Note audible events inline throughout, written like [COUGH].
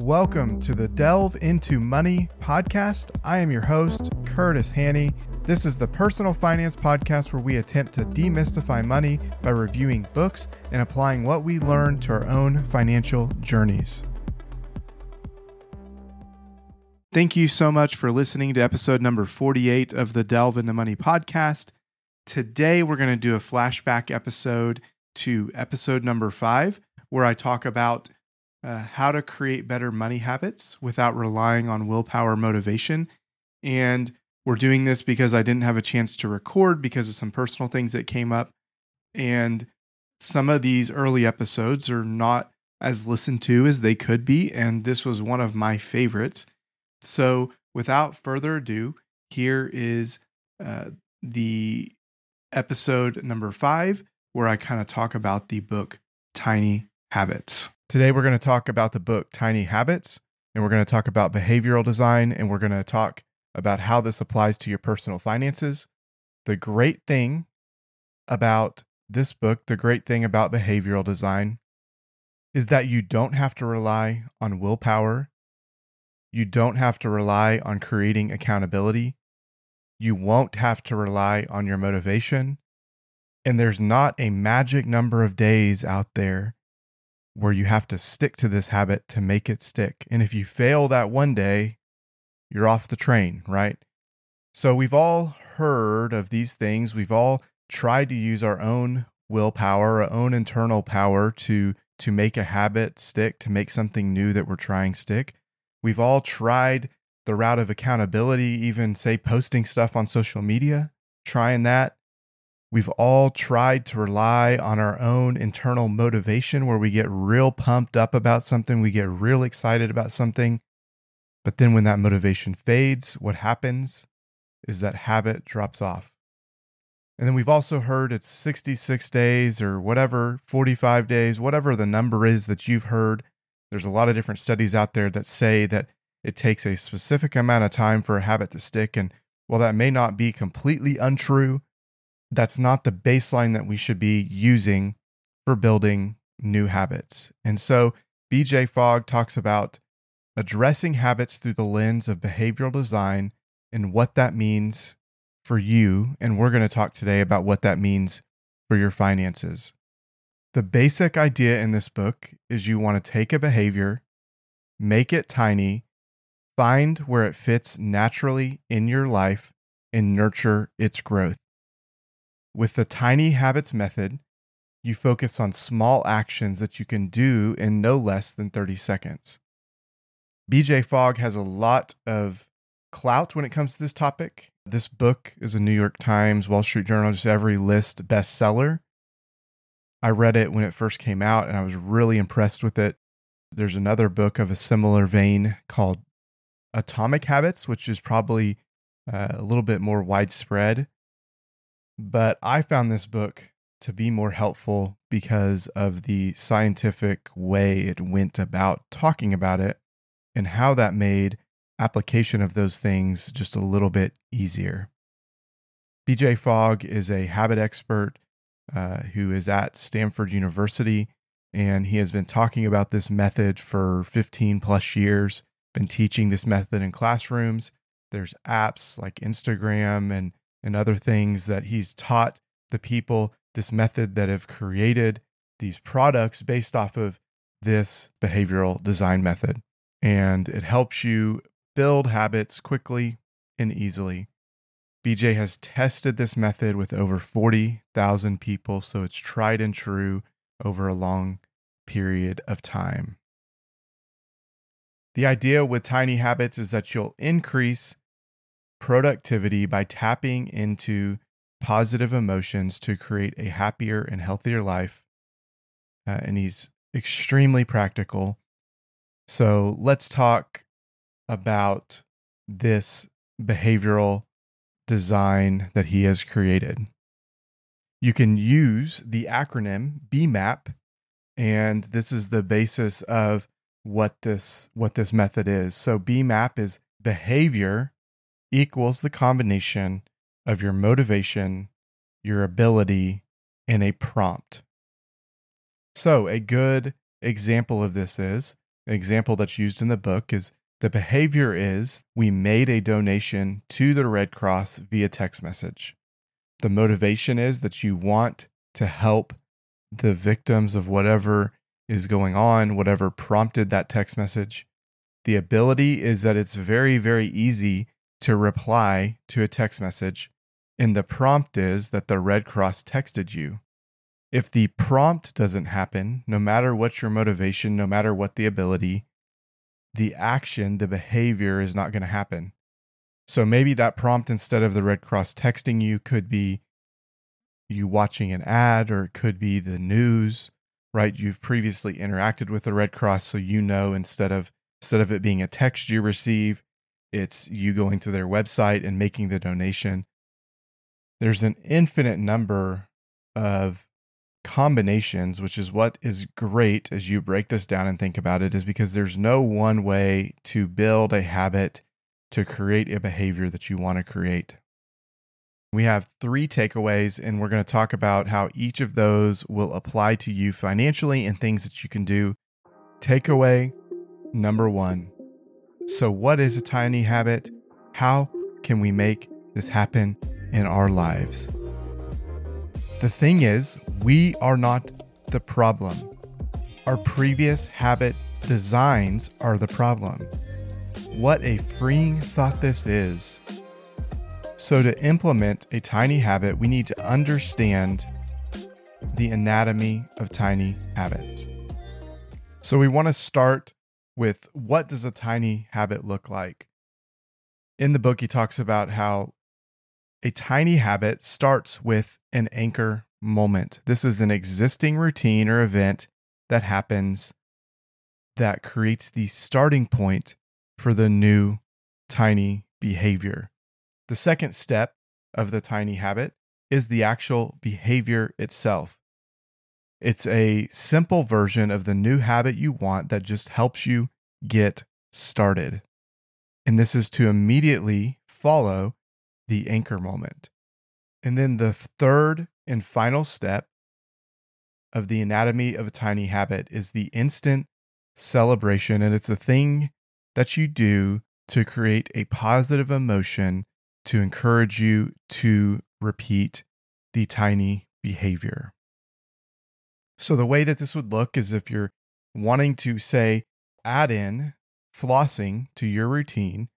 Welcome to the Delve into Money podcast. I am your host, Curtis Haney. This is the personal finance podcast where we attempt to demystify money by reviewing books and applying what we learn to our own financial journeys. Thank you so much for listening to episode number 48 of the Delve into Money podcast. Today, we're going to do a flashback episode to episode number five, where I talk about uh, how to create better money habits without relying on willpower motivation. And we're doing this because I didn't have a chance to record because of some personal things that came up. And some of these early episodes are not as listened to as they could be. And this was one of my favorites. So without further ado, here is uh, the episode number five, where I kind of talk about the book Tiny Habits. Today, we're going to talk about the book Tiny Habits, and we're going to talk about behavioral design, and we're going to talk about how this applies to your personal finances. The great thing about this book, the great thing about behavioral design, is that you don't have to rely on willpower. You don't have to rely on creating accountability. You won't have to rely on your motivation. And there's not a magic number of days out there where you have to stick to this habit to make it stick. And if you fail that one day, you're off the train, right? So we've all heard of these things. We've all tried to use our own willpower, our own internal power to to make a habit stick, to make something new that we're trying stick. We've all tried the route of accountability, even say posting stuff on social media, trying that. We've all tried to rely on our own internal motivation where we get real pumped up about something, we get real excited about something. But then when that motivation fades, what happens is that habit drops off. And then we've also heard it's 66 days or whatever, 45 days, whatever the number is that you've heard. There's a lot of different studies out there that say that it takes a specific amount of time for a habit to stick. And while that may not be completely untrue, that's not the baseline that we should be using for building new habits. And so BJ Fogg talks about addressing habits through the lens of behavioral design and what that means for you. And we're going to talk today about what that means for your finances. The basic idea in this book is you want to take a behavior, make it tiny, find where it fits naturally in your life, and nurture its growth. With the tiny habits method, you focus on small actions that you can do in no less than 30 seconds. BJ Fogg has a lot of clout when it comes to this topic. This book is a New York Times, Wall Street Journal, just every list bestseller. I read it when it first came out and I was really impressed with it. There's another book of a similar vein called Atomic Habits, which is probably uh, a little bit more widespread. But I found this book to be more helpful because of the scientific way it went about talking about it and how that made application of those things just a little bit easier. BJ Fogg is a habit expert uh, who is at Stanford University, and he has been talking about this method for 15 plus years, been teaching this method in classrooms. There's apps like Instagram and and other things that he's taught the people this method that have created these products based off of this behavioral design method. And it helps you build habits quickly and easily. BJ has tested this method with over 40,000 people, so it's tried and true over a long period of time. The idea with tiny habits is that you'll increase productivity by tapping into positive emotions to create a happier and healthier life. Uh, and he's extremely practical. So let's talk about this behavioral design that he has created. You can use the acronym BMAP, and this is the basis of what this what this method is. So BMAP is behavior equals the combination of your motivation, your ability, and a prompt. So, a good example of this is an example that's used in the book is the behavior is we made a donation to the Red Cross via text message. The motivation is that you want to help the victims of whatever is going on, whatever prompted that text message. The ability is that it's very, very easy to reply to a text message. And the prompt is that the Red Cross texted you. If the prompt doesn't happen, no matter what your motivation, no matter what the ability, the action, the behavior is not going to happen. So maybe that prompt instead of the Red Cross texting you could be you watching an ad or it could be the news, right? You've previously interacted with the Red Cross so you know instead of instead of it being a text you receive, it's you going to their website and making the donation. There's an infinite number of combinations, which is what is great as you break this down and think about it, is because there's no one way to build a habit to create a behavior that you want to create. We have three takeaways, and we're going to talk about how each of those will apply to you financially and things that you can do. Takeaway number one. So, what is a tiny habit? How can we make this happen in our lives? The thing is, we are not the problem. Our previous habit designs are the problem. What a freeing thought this is. So, to implement a tiny habit, we need to understand the anatomy of tiny habits. So, we want to start with what does a tiny habit look like? In the book, he talks about how a tiny habit starts with an anchor moment. This is an existing routine or event that happens that creates the starting point for the new tiny behavior. The second step of the tiny habit is the actual behavior itself. It's a simple version of the new habit you want that just helps you get started. And this is to immediately follow the anchor moment. And then the third and final step of the anatomy of a tiny habit is the instant celebration. And it's the thing that you do to create a positive emotion to encourage you to repeat the tiny behavior. So, the way that this would look is if you're wanting to say, add in flossing to your routine,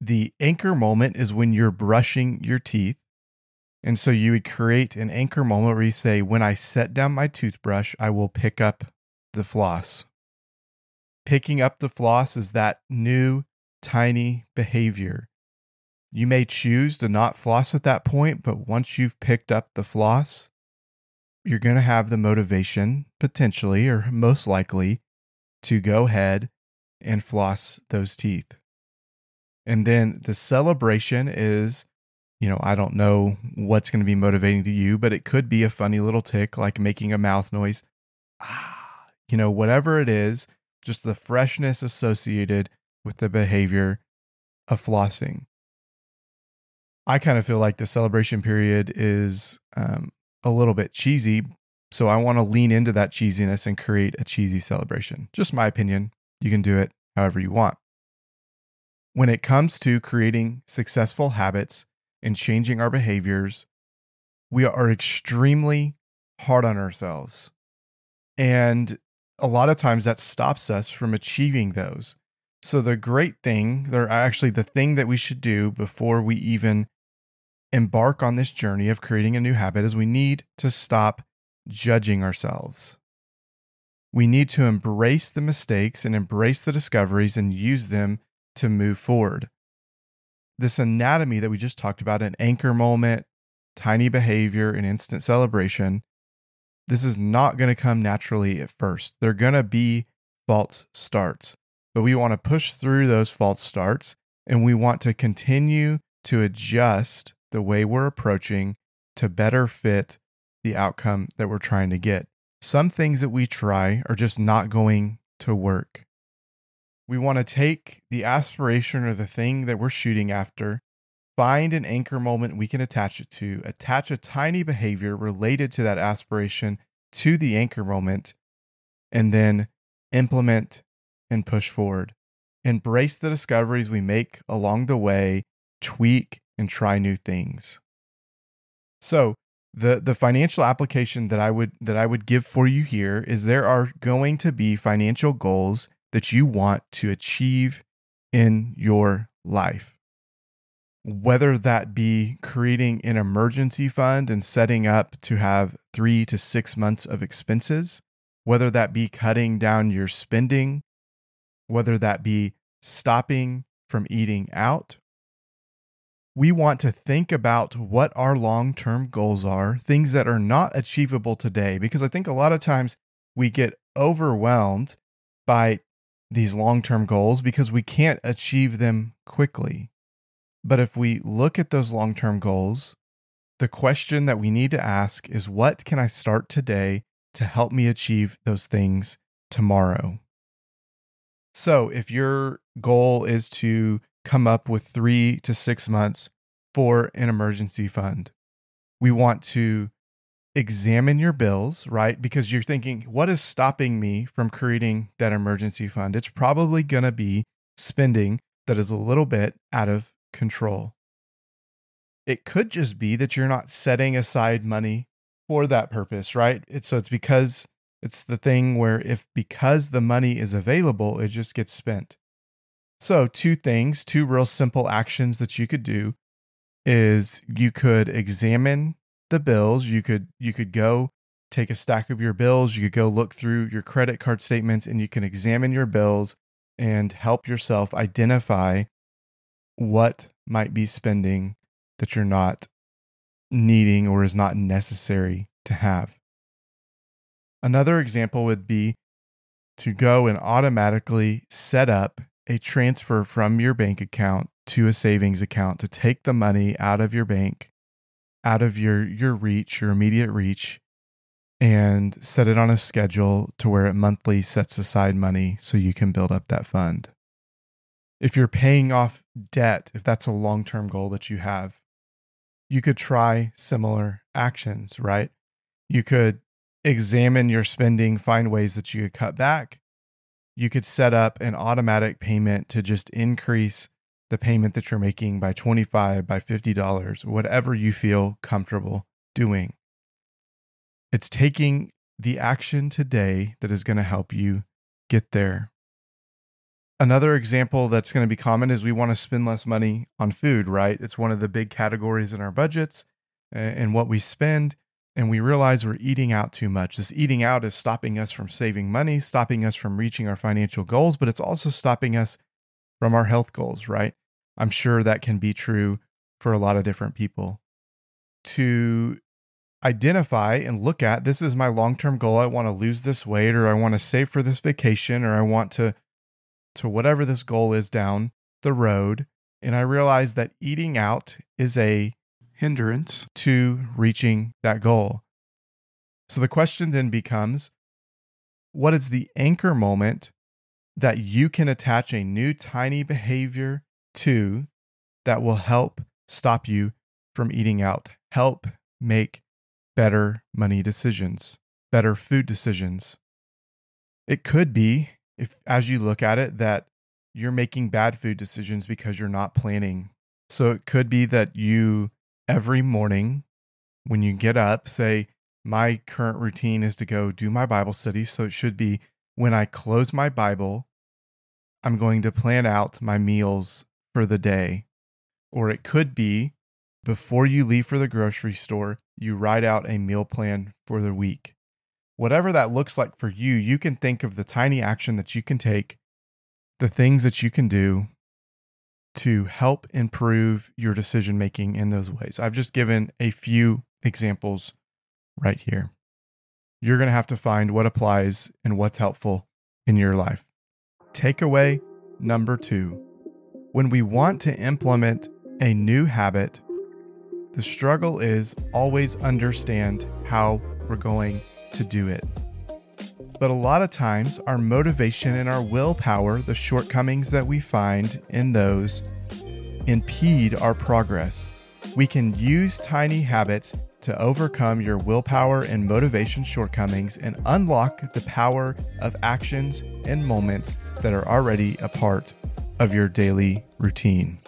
the anchor moment is when you're brushing your teeth. And so you would create an anchor moment where you say, When I set down my toothbrush, I will pick up the floss. Picking up the floss is that new tiny behavior. You may choose to not floss at that point, but once you've picked up the floss, you're going to have the motivation, potentially or most likely, to go ahead and floss those teeth. And then the celebration is, you know, I don't know what's going to be motivating to you, but it could be a funny little tick like making a mouth noise. Ah, you know, whatever it is, just the freshness associated with the behavior of flossing. I kind of feel like the celebration period is um, a little bit cheesy. So I want to lean into that cheesiness and create a cheesy celebration. Just my opinion. You can do it however you want. When it comes to creating successful habits and changing our behaviors, we are extremely hard on ourselves. And a lot of times that stops us from achieving those. So, the great thing, they're actually the thing that we should do before we even embark on this journey of creating a new habit is we need to stop judging ourselves. We need to embrace the mistakes and embrace the discoveries and use them to move forward. This anatomy that we just talked about an anchor moment, tiny behavior, and instant celebration this is not going to come naturally at first. They're going to be false starts, but we want to push through those false starts and we want to continue to adjust the way we're approaching to better fit the outcome that we're trying to get. Some things that we try are just not going to work. We want to take the aspiration or the thing that we're shooting after, find an anchor moment we can attach it to, attach a tiny behavior related to that aspiration to the anchor moment, and then implement and push forward. Embrace the discoveries we make along the way, tweak and try new things. So, the the financial application that I would that I would give for you here is there are going to be financial goals that you want to achieve in your life. Whether that be creating an emergency fund and setting up to have 3 to 6 months of expenses, whether that be cutting down your spending, whether that be stopping from eating out we want to think about what our long term goals are, things that are not achievable today, because I think a lot of times we get overwhelmed by these long term goals because we can't achieve them quickly. But if we look at those long term goals, the question that we need to ask is what can I start today to help me achieve those things tomorrow? So if your goal is to come up with three to six months for an emergency fund. We want to examine your bills, right? Because you're thinking, what is stopping me from creating that emergency fund? It's probably going to be spending that is a little bit out of control. It could just be that you're not setting aside money for that purpose, right? It's, so it's because it's the thing where if because the money is available, it just gets spent. So, two things, two real simple actions that you could do is you could examine the bills. You could you could go take a stack of your bills, you could go look through your credit card statements and you can examine your bills and help yourself identify what might be spending that you're not needing or is not necessary to have. Another example would be to go and automatically set up a transfer from your bank account to a savings account to take the money out of your bank, out of your your reach, your immediate reach, and set it on a schedule to where it monthly sets aside money so you can build up that fund. If you're paying off debt, if that's a long-term goal that you have, you could try similar actions, right? You could examine your spending, find ways that you could cut back, you could set up an automatic payment to just increase the payment that you're making by 25 by $50 whatever you feel comfortable doing. It's taking the action today that is going to help you get there. Another example that's going to be common is we want to spend less money on food right? It's one of the big categories in our budgets and what we spend and we realize we're eating out too much. This eating out is stopping us from saving money, stopping us from reaching our financial goals, but it's also stopping us from our health goals, right? I'm sure that can be true for a lot of different people. To identify and look at this is my long term goal. I want to lose this weight, or I want to save for this vacation, or I want to, to whatever this goal is down the road. And I realize that eating out is a hindrance to reaching that goal. So the question then becomes what is the anchor moment that you can attach a new tiny behavior to that will help stop you from eating out, help make better money decisions, better food decisions? It could be, if as you look at it, that you're making bad food decisions because you're not planning. So it could be that you every morning when you get up, say, my current routine is to go do my Bible study. So it should be when I close my Bible, I'm going to plan out my meals for the day. Or it could be before you leave for the grocery store, you write out a meal plan for the week. Whatever that looks like for you, you can think of the tiny action that you can take, the things that you can do to help improve your decision making in those ways. I've just given a few examples right here. You're going to have to find what applies and what's helpful in your life. Takeaway number two when we want to implement a new habit, the struggle is always understand how we're going to do it. But a lot of times, our motivation and our willpower, the shortcomings that we find in those, impede our progress. We can use tiny habits to overcome your willpower and motivation shortcomings and unlock the power of actions and moments that are already a part of your daily routine.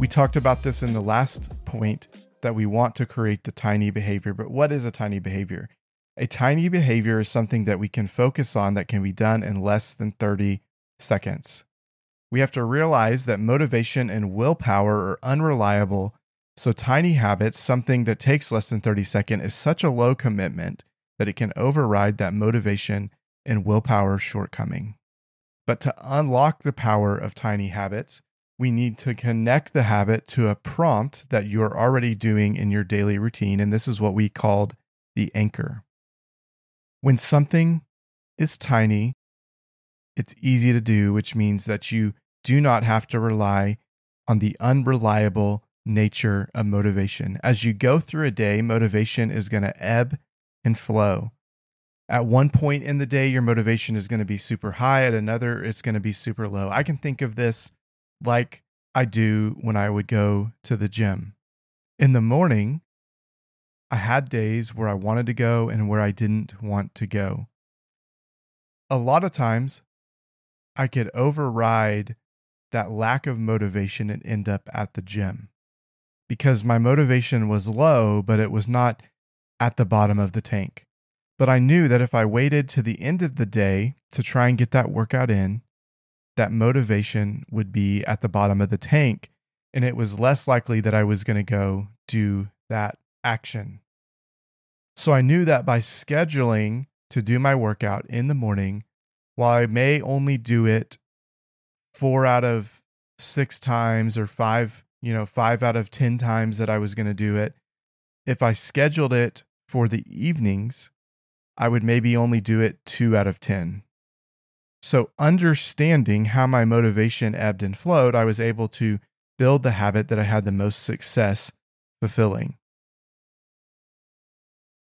We talked about this in the last point that we want to create the tiny behavior, but what is a tiny behavior? A tiny behavior is something that we can focus on that can be done in less than 30 seconds. We have to realize that motivation and willpower are unreliable so, tiny habits, something that takes less than 30 seconds, is such a low commitment that it can override that motivation and willpower shortcoming. But to unlock the power of tiny habits, we need to connect the habit to a prompt that you're already doing in your daily routine. And this is what we called the anchor. When something is tiny, it's easy to do, which means that you do not have to rely on the unreliable nature of motivation. As you go through a day, motivation is going to ebb and flow. At one point in the day, your motivation is going to be super high. At another, it's going to be super low. I can think of this like I do when I would go to the gym. In the morning, I had days where I wanted to go and where I didn't want to go. A lot of times, I could override that lack of motivation and end up at the gym because my motivation was low, but it was not at the bottom of the tank. But I knew that if I waited to the end of the day to try and get that workout in, that motivation would be at the bottom of the tank. And it was less likely that I was going to go do that action. So I knew that by scheduling to do my workout in the morning, while I may only do it four out of six times or five you know, five out of 10 times that I was going to do it. If I scheduled it for the evenings, I would maybe only do it two out of 10. So, understanding how my motivation ebbed and flowed, I was able to build the habit that I had the most success fulfilling.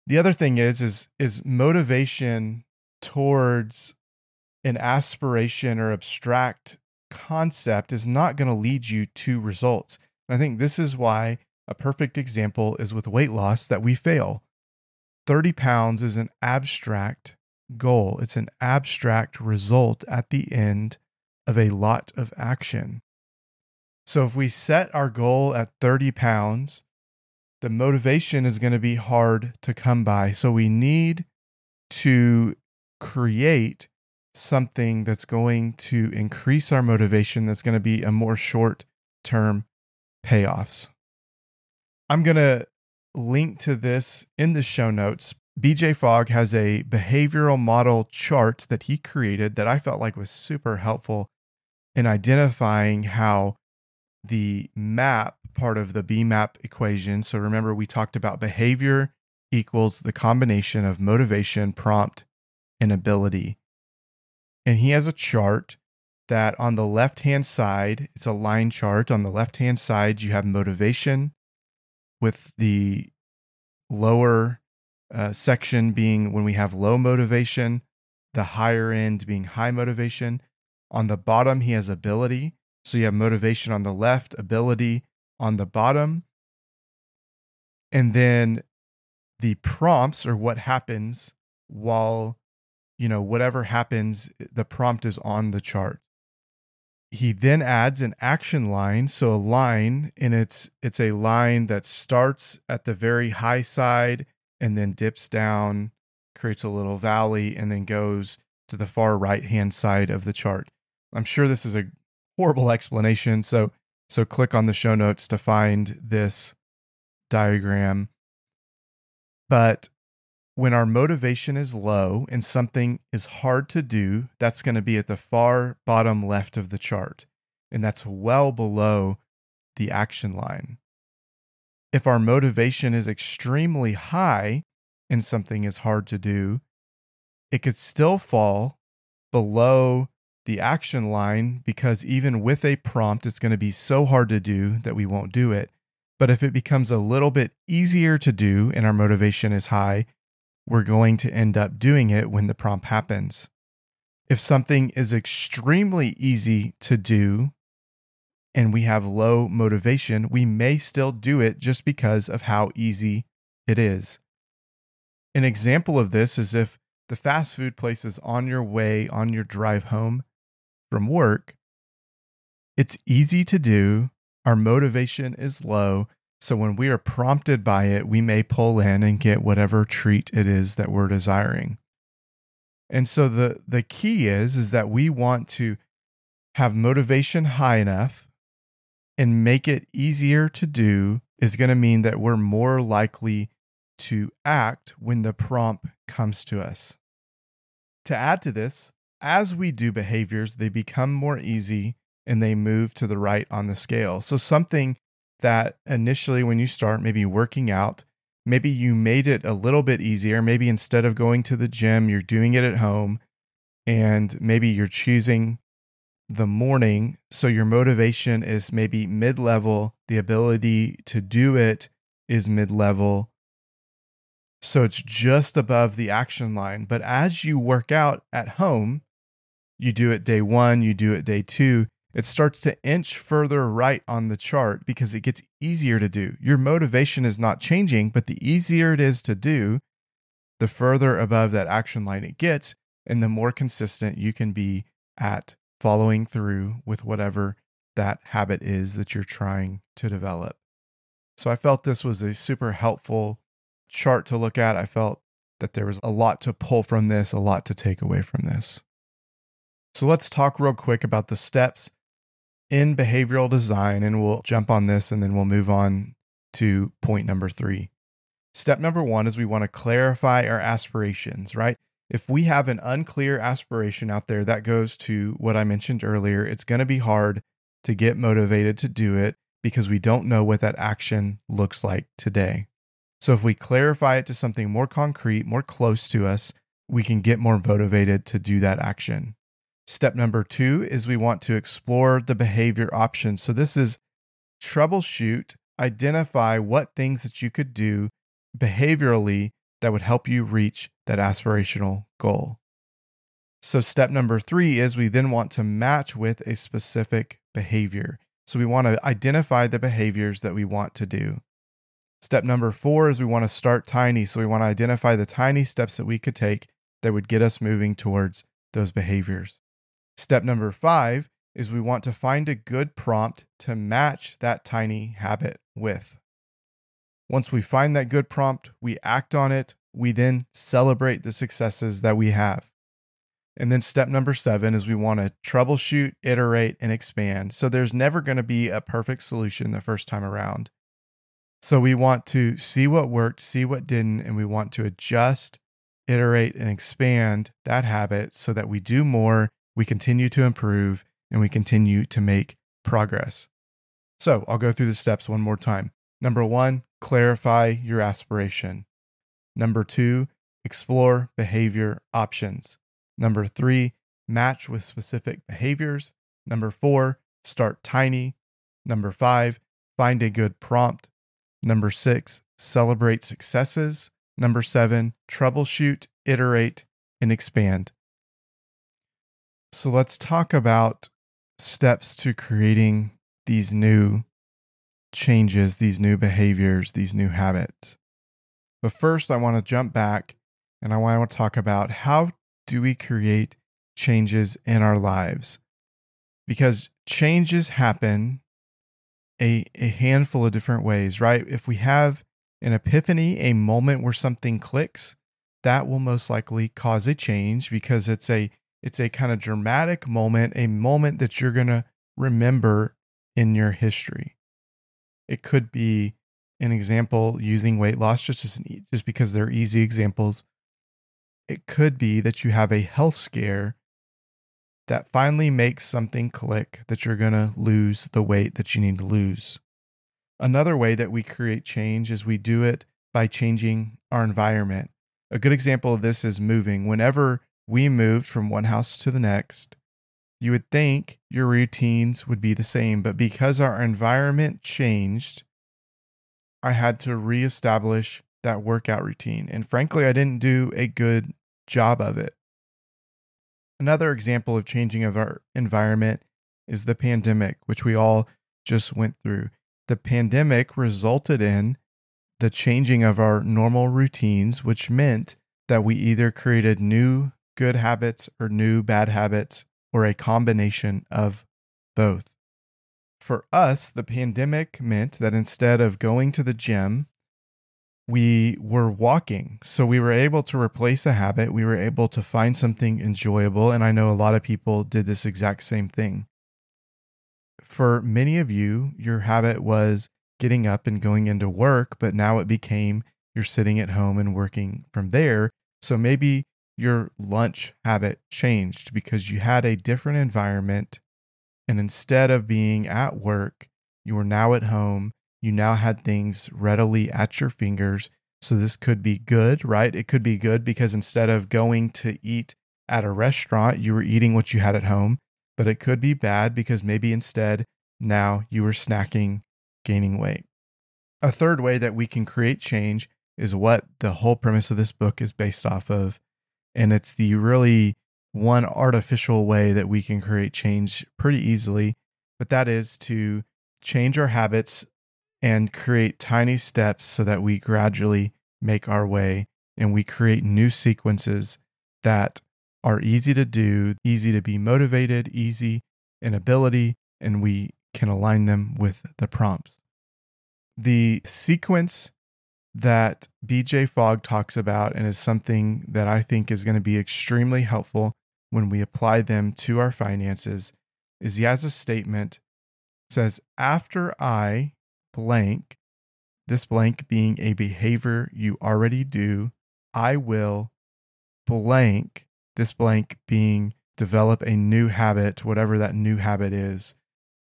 The other thing is is is motivation towards an aspiration or abstract concept is not going to lead you to results. And I think this is why a perfect example is with weight loss that we fail. 30 pounds is an abstract goal, it's an abstract result at the end of a lot of action. So if we set our goal at 30 pounds, the motivation is going to be hard to come by. So we need to create something that's going to increase our motivation, that's going to be a more short term payoffs. I'm going to link to this in the show notes. BJ Fogg has a behavioral model chart that he created that I felt like was super helpful in identifying how the map part of the BMAP equation. So remember, we talked about behavior equals the combination of motivation, prompt, and ability and he has a chart that on the left hand side, it's a line chart. On the left hand side, you have motivation, with the lower uh, section being when we have low motivation, the higher end being high motivation. On the bottom, he has ability. So you have motivation on the left, ability on the bottom. And then the prompts or what happens while you know, whatever happens, the prompt is on the chart. He then adds an action line. So a line and it's it's a line that starts at the very high side and then dips down, creates a little valley, and then goes to the far right hand side of the chart. I'm sure this is a horrible [LAUGHS] explanation. So so click on the show notes to find this diagram. But when our motivation is low and something is hard to do, that's going to be at the far bottom left of the chart. And that's well below the action line. If our motivation is extremely high and something is hard to do, it could still fall below the action line because even with a prompt, it's going to be so hard to do that we won't do it. But if it becomes a little bit easier to do and our motivation is high, we're going to end up doing it when the prompt happens. If something is extremely easy to do and we have low motivation, we may still do it just because of how easy it is. An example of this is if the fast food place is on your way on your drive home from work, it's easy to do. Our motivation is low. So when we are prompted by it, we may pull in and get whatever treat it is that we're desiring. And so the the key is is that we want to have motivation high enough and make it easier to do is going to mean that we're more likely to act when the prompt comes to us. To add to this, as we do behaviors, they become more easy and they move to the right on the scale. So, something that initially, when you start maybe working out, maybe you made it a little bit easier. Maybe instead of going to the gym, you're doing it at home, and maybe you're choosing the morning. So, your motivation is maybe mid level, the ability to do it is mid level. So, it's just above the action line. But as you work out at home, you do it day one, you do it day two, it starts to inch further right on the chart because it gets easier to do. Your motivation is not changing, but the easier it is to do, the further above that action line it gets, and the more consistent you can be at following through with whatever that habit is that you're trying to develop. So I felt this was a super helpful chart to look at. I felt that there was a lot to pull from this, a lot to take away from this. So let's talk real quick about the steps in behavioral design, and we'll jump on this and then we'll move on to point number three. Step number one is we want to clarify our aspirations, right? If we have an unclear aspiration out there, that goes to what I mentioned earlier. It's going to be hard to get motivated to do it because we don't know what that action looks like today. So, if we clarify it to something more concrete, more close to us, we can get more motivated to do that action. Step number two is we want to explore the behavior options. So, this is troubleshoot, identify what things that you could do behaviorally that would help you reach that aspirational goal. So, step number three is we then want to match with a specific behavior. So, we want to identify the behaviors that we want to do. Step number four is we want to start tiny. So, we want to identify the tiny steps that we could take that would get us moving towards those behaviors. Step number five is we want to find a good prompt to match that tiny habit with. Once we find that good prompt, we act on it. We then celebrate the successes that we have. And then step number seven is we want to troubleshoot, iterate, and expand. So there's never going to be a perfect solution the first time around. So we want to see what worked, see what didn't, and we want to adjust, iterate, and expand that habit so that we do more we continue to improve and we continue to make progress. So I'll go through the steps one more time. Number one, clarify your aspiration. Number two, explore behavior options. Number three, match with specific behaviors. Number four, start tiny. Number five, find a good prompt. Number six, celebrate successes. Number seven, troubleshoot, iterate, and expand. So let's talk about steps to creating these new changes, these new behaviors, these new habits. But first, I want to jump back and I want to talk about how do we create changes in our lives? Because changes happen a, a handful of different ways, right? If we have an epiphany, a moment where something clicks, that will most likely cause a change because it's a it's a kind of dramatic moment, a moment that you're going to remember in your history. It could be an example using weight loss just as an, just because they're easy examples. It could be that you have a health scare that finally makes something click that you're going to lose the weight that you need to lose. Another way that we create change is we do it by changing our environment. A good example of this is moving. Whenever we moved from one house to the next, you would think your routines would be the same, but because our environment changed, I had to reestablish that workout routine. And frankly, I didn't do a good job of it. Another example of changing of our environment is the pandemic, which we all just went through. The pandemic resulted in the changing of our normal routines, which meant that we either created new good habits or new bad habits or a combination of both. For us, the pandemic meant that instead of going to the gym, we were walking. So we were able to replace a habit. We were able to find something enjoyable. And I know a lot of people did this exact same thing. For many of you, your habit was getting up and going into work, but now it became you're sitting at home and working from there. So maybe your lunch habit changed because you had a different environment. And instead of being at work, you were now at home you now had things readily at your fingers. So this could be good, right? It could be good because instead of going to eat at a restaurant, you were eating what you had at home. But it could be bad because maybe instead now you were snacking, gaining weight. A third way that we can create change is what the whole premise of this book is based off of. And it's the really one artificial way that we can create change pretty easily, but that is to change our habits and create tiny steps so that we gradually make our way and we create new sequences that are easy to do, easy to be motivated, easy in ability, and we can align them with the prompts. The sequence that BJ Fogg talks about and is something that I think is going to be extremely helpful when we apply them to our finances is he has a statement says after I blank, this blank being a behavior you already do, I will blank, this blank being develop a new habit, whatever that new habit is.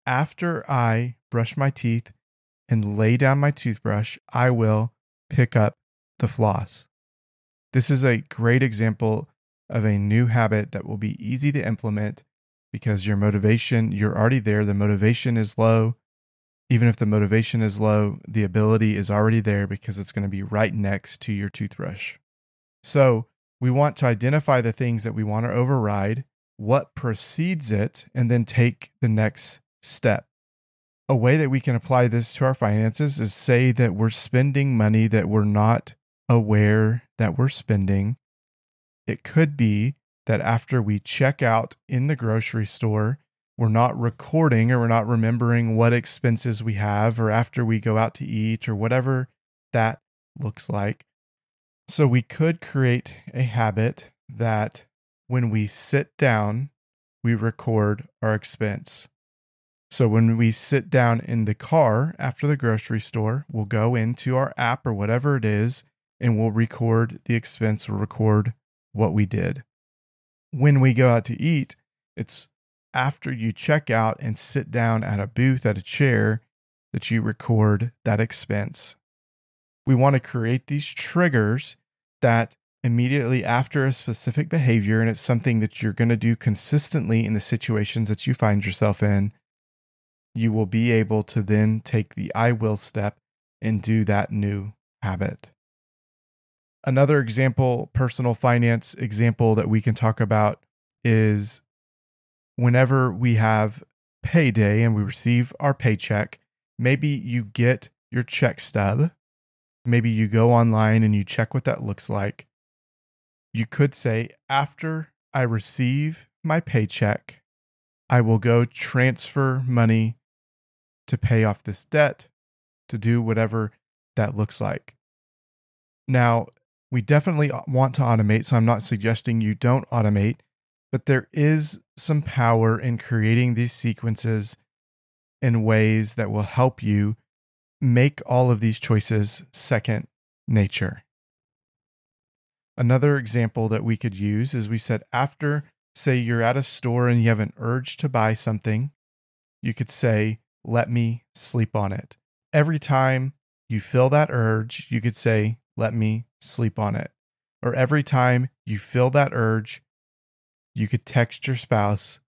After I brush my teeth and lay down my toothbrush, I will pick up the floss. This is a great example of a new habit that will be easy to implement because your motivation, you're already there. The motivation is low even if the motivation is low, the ability is already there because it's going to be right next to your toothbrush. So we want to identify the things that we want to override, what precedes it, and then take the next step. A way that we can apply this to our finances is say that we're spending money that we're not aware that we're spending. It could be that after we check out in the grocery store, we're not recording or we're not remembering what expenses we have or after we go out to eat or whatever that looks like. So we could create a habit that when we sit down, we record our expense. So when we sit down in the car after the grocery store, we'll go into our app or whatever it is and we'll record the expense or record what we did. When we go out to eat, it's after you check out and sit down at a booth at a chair that you record that expense. We want to create these triggers that immediately after a specific behavior, and it's something that you're going to do consistently in the situations that you find yourself in, you will be able to then take the I will step and do that new habit. Another example, personal finance example that we can talk about is whenever we have payday and we receive our paycheck, maybe you get your check stub. Maybe you go online and you check what that looks like. You could say, after I receive my paycheck, I will go transfer money to pay off this debt, to do whatever that looks like. Now, we definitely want to automate, so I'm not suggesting you don't automate but there is some power in creating these sequences in ways that will help you make all of these choices second nature. Another example that we could use is we said after, say, you're at a store and you have an urge to buy something, you could say, let me sleep on it. Every time you feel that urge, you could say, let me sleep on it. Or every time you feel that urge, you could text your spouse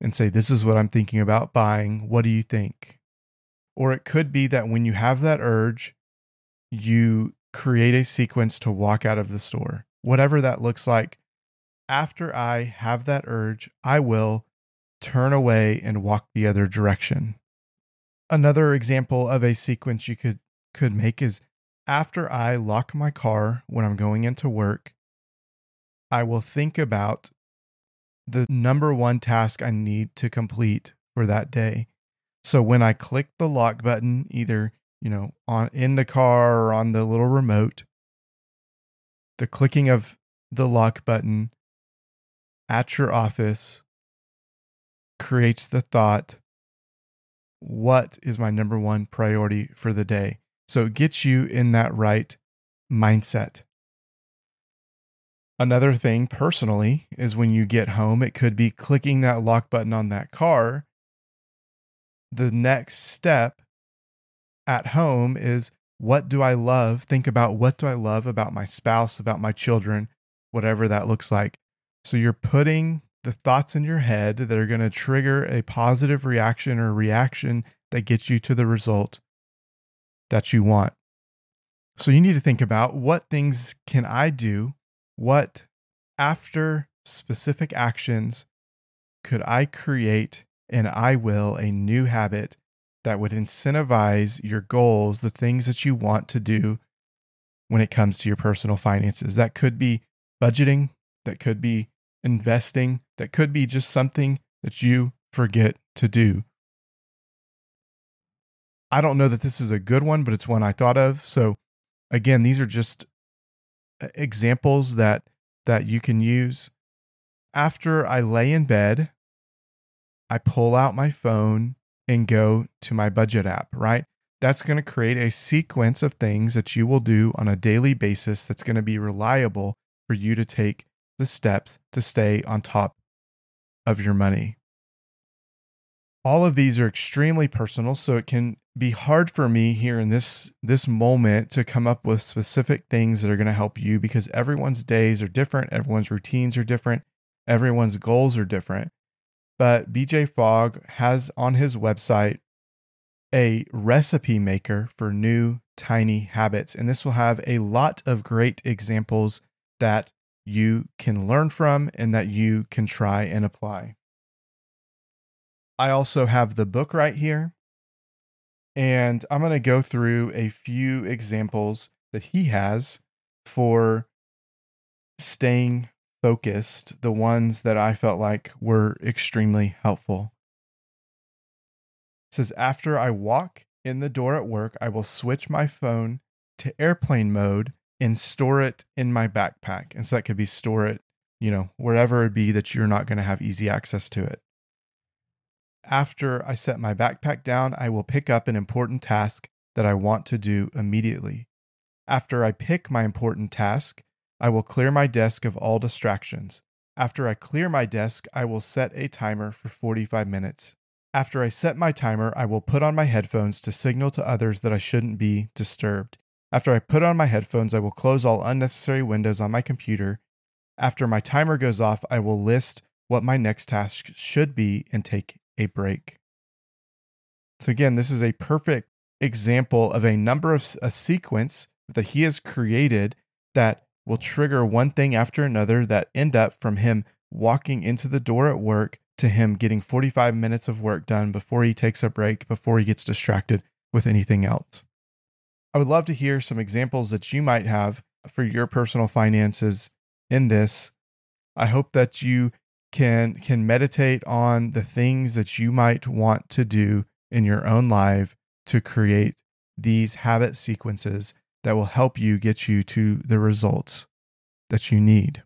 and say, This is what I'm thinking about buying. What do you think? Or it could be that when you have that urge, you create a sequence to walk out of the store, whatever that looks like. After I have that urge, I will turn away and walk the other direction. Another example of a sequence you could could make is after I lock my car when I'm going into work, I will think about the number one task I need to complete for that day. So when I click the lock button, either, you know, on in the car or on the little remote, the clicking of the lock button at your office creates the thought what is my number one priority for the day? So it gets you in that right mindset. Another thing personally is when you get home, it could be clicking that lock button on that car. The next step at home is what do I love? Think about what do I love about my spouse, about my children, whatever that looks like. So you're putting the thoughts in your head that are going to trigger a positive reaction or reaction that gets you to the result that you want. So you need to think about what things can I do what, after specific actions, could I create and I will a new habit that would incentivize your goals, the things that you want to do when it comes to your personal finances? That could be budgeting, that could be investing, that could be just something that you forget to do. I don't know that this is a good one, but it's one I thought of. So, again, these are just uh, examples that that you can use after I lay in bed I pull out my phone and go to my budget app, right? That's going to create a sequence of things that you will do on a daily basis that's going to be reliable for you to take the steps to stay on top of your money. All of these are extremely personal, so it can be hard for me here in this this moment to come up with specific things that are going to help you because everyone's days are different, everyone's routines are different, everyone's goals are different. But BJ Fogg has on his website a recipe maker for new tiny habits and this will have a lot of great examples that you can learn from and that you can try and apply. I also have the book right here and I'm going to go through a few examples that he has for staying focused, the ones that I felt like were extremely helpful. It says, After I walk in the door at work, I will switch my phone to airplane mode and store it in my backpack. And so that could be store it, you know, wherever it be that you're not going to have easy access to it. After I set my backpack down, I will pick up an important task that I want to do immediately. After I pick my important task, I will clear my desk of all distractions. After I clear my desk, I will set a timer for 45 minutes. After I set my timer, I will put on my headphones to signal to others that I shouldn't be disturbed. After I put on my headphones, I will close all unnecessary windows on my computer. After my timer goes off, I will list what my next task should be and take a break. So, again, this is a perfect example of a number of a sequence that he has created that will trigger one thing after another that end up from him walking into the door at work to him getting 45 minutes of work done before he takes a break, before he gets distracted with anything else. I would love to hear some examples that you might have for your personal finances in this. I hope that you can can meditate on the things that you might want to do in your own life to create these habit sequences that will help you get you to the results that you need.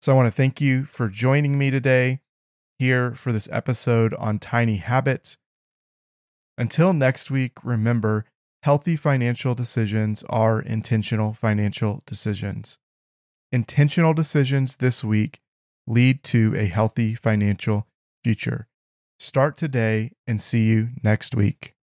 So I want to thank you for joining me today here for this episode on tiny habits. Until next week, remember healthy financial decisions are intentional financial decisions. Intentional decisions this week lead to a healthy financial future. Start today and see you next week.